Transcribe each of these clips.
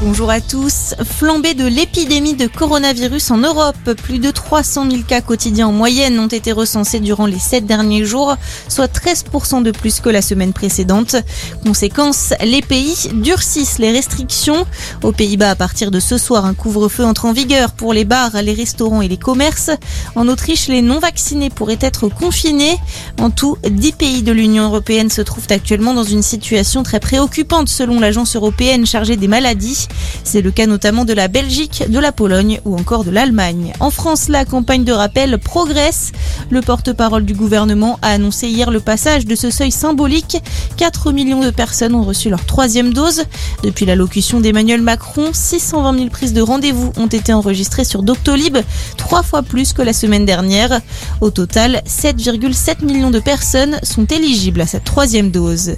Bonjour à tous. Flambée de l'épidémie de coronavirus en Europe. Plus de 300 000 cas quotidiens en moyenne ont été recensés durant les sept derniers jours, soit 13% de plus que la semaine précédente. Conséquence, les pays durcissent les restrictions. Aux Pays-Bas, à partir de ce soir, un couvre-feu entre en vigueur pour les bars, les restaurants et les commerces. En Autriche, les non-vaccinés pourraient être confinés. En tout, 10 pays de l'Union européenne se trouvent actuellement dans une situation très préoccupante selon l'agence européenne chargée des maladies. C'est le cas notamment de la Belgique, de la Pologne ou encore de l'Allemagne. En France, la campagne de rappel progresse. Le porte-parole du gouvernement a annoncé hier le passage de ce seuil symbolique. 4 millions de personnes ont reçu leur troisième dose. Depuis l'allocution d'Emmanuel Macron, 620 000 prises de rendez-vous ont été enregistrées sur Doctolib, trois fois plus que la semaine dernière. Au total, 7,7 millions de personnes sont éligibles à cette troisième dose.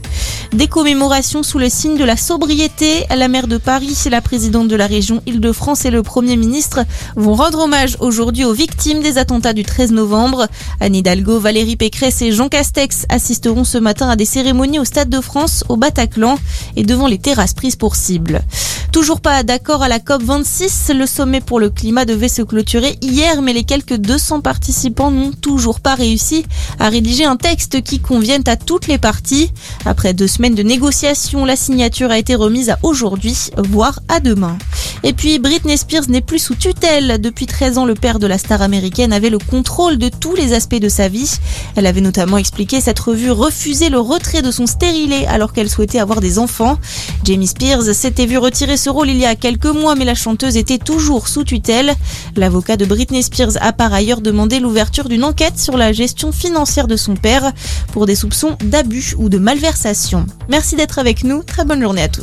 Des commémorations sous le signe de la sobriété. La maire de Paris la présidente de la région Île-de-France et le Premier ministre vont rendre hommage aujourd'hui aux victimes des attentats du 13 novembre. Anne Hidalgo, Valérie Pécresse et Jean Castex assisteront ce matin à des cérémonies au Stade de France, au Bataclan et devant les terrasses prises pour cible. Toujours pas d'accord à la COP26, le sommet pour le climat devait se clôturer hier, mais les quelques 200 participants n'ont toujours pas réussi à rédiger un texte qui convienne à toutes les parties. Après deux semaines de négociations, la signature a été remise à aujourd'hui, voire à demain. Et puis Britney Spears n'est plus sous tutelle. Depuis 13 ans, le père de la star américaine avait le contrôle de tous les aspects de sa vie. Elle avait notamment expliqué s'être vue refuser le retrait de son stérilet alors qu'elle souhaitait avoir des enfants. Jamie Spears s'était vu retirer ce rôle il y a quelques mois, mais la chanteuse était toujours sous tutelle. L'avocat de Britney Spears a par ailleurs demandé l'ouverture d'une enquête sur la gestion financière de son père pour des soupçons d'abus ou de malversation. Merci d'être avec nous. Très bonne journée à tous.